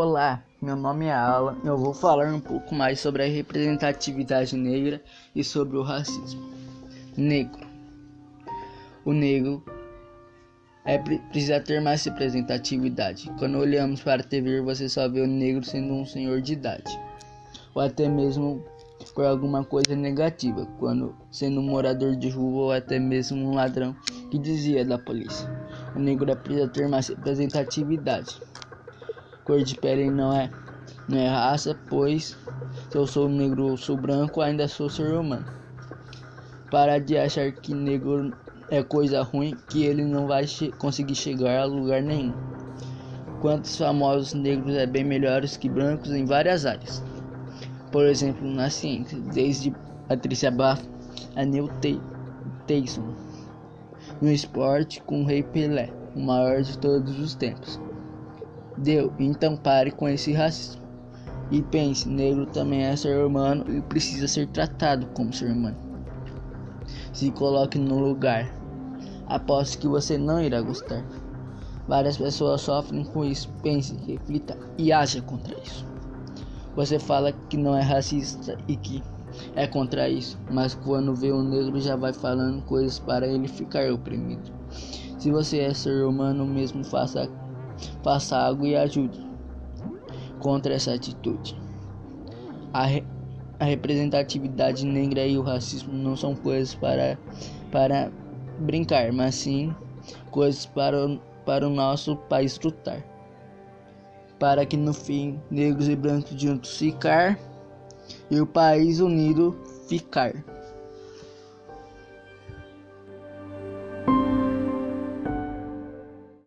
Olá, meu nome é Alan eu vou falar um pouco mais sobre a representatividade negra e sobre o racismo. Negro. O negro é, precisa ter mais representatividade. Quando olhamos para a TV, você só vê o negro sendo um senhor de idade, ou até mesmo por alguma coisa negativa, quando sendo um morador de rua ou até mesmo um ladrão que dizia da polícia. O negro precisa ter mais representatividade cor de pele não é, não é raça, pois se eu sou negro ou sou branco, ainda sou ser humano. Para de achar que negro é coisa ruim, que ele não vai che conseguir chegar a lugar nenhum. Quantos famosos negros é bem melhores que brancos em várias áreas. Por exemplo, na ciência, desde Patrícia Bafo a Neil Tyson. No esporte, com o Rei Pelé, o maior de todos os tempos. Deu, então pare com esse racismo. E pense, negro também é ser humano e precisa ser tratado como ser humano. Se coloque no lugar. Aposto que você não irá gostar. Várias pessoas sofrem com isso. Pense, reflita e haja contra isso. Você fala que não é racista e que é contra isso, mas quando vê um negro já vai falando coisas para ele ficar oprimido. Se você é ser humano mesmo, faça faça algo e ajude contra essa atitude. A, re, a representatividade negra e o racismo não são coisas para, para brincar, mas sim coisas para, para o nosso país lutar. Para que no fim negros e brancos juntos ficar e o país unido ficar.